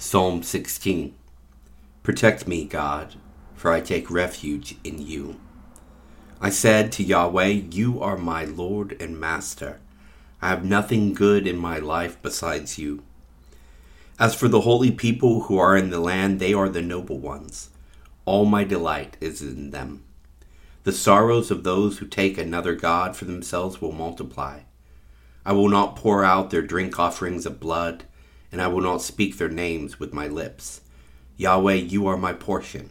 Psalm 16 Protect me, God, for I take refuge in you. I said to Yahweh, You are my Lord and Master. I have nothing good in my life besides you. As for the holy people who are in the land, they are the noble ones. All my delight is in them. The sorrows of those who take another God for themselves will multiply. I will not pour out their drink offerings of blood and I will not speak their names with my lips. Yahweh, you are my portion,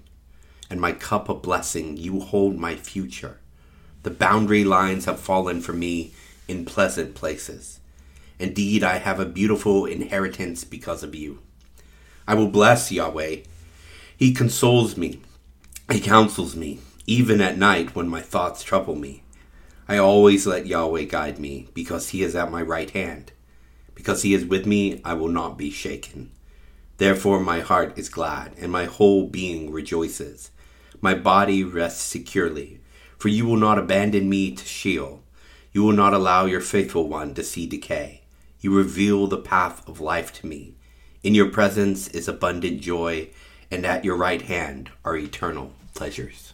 and my cup of blessing, you hold my future. The boundary lines have fallen for me in pleasant places. Indeed, I have a beautiful inheritance because of you. I will bless Yahweh. He consoles me, He counsels me, even at night when my thoughts trouble me. I always let Yahweh guide me, because He is at my right hand. Because he is with me, I will not be shaken. Therefore, my heart is glad, and my whole being rejoices. My body rests securely, for you will not abandon me to Sheol. You will not allow your faithful one to see decay. You reveal the path of life to me. In your presence is abundant joy, and at your right hand are eternal pleasures.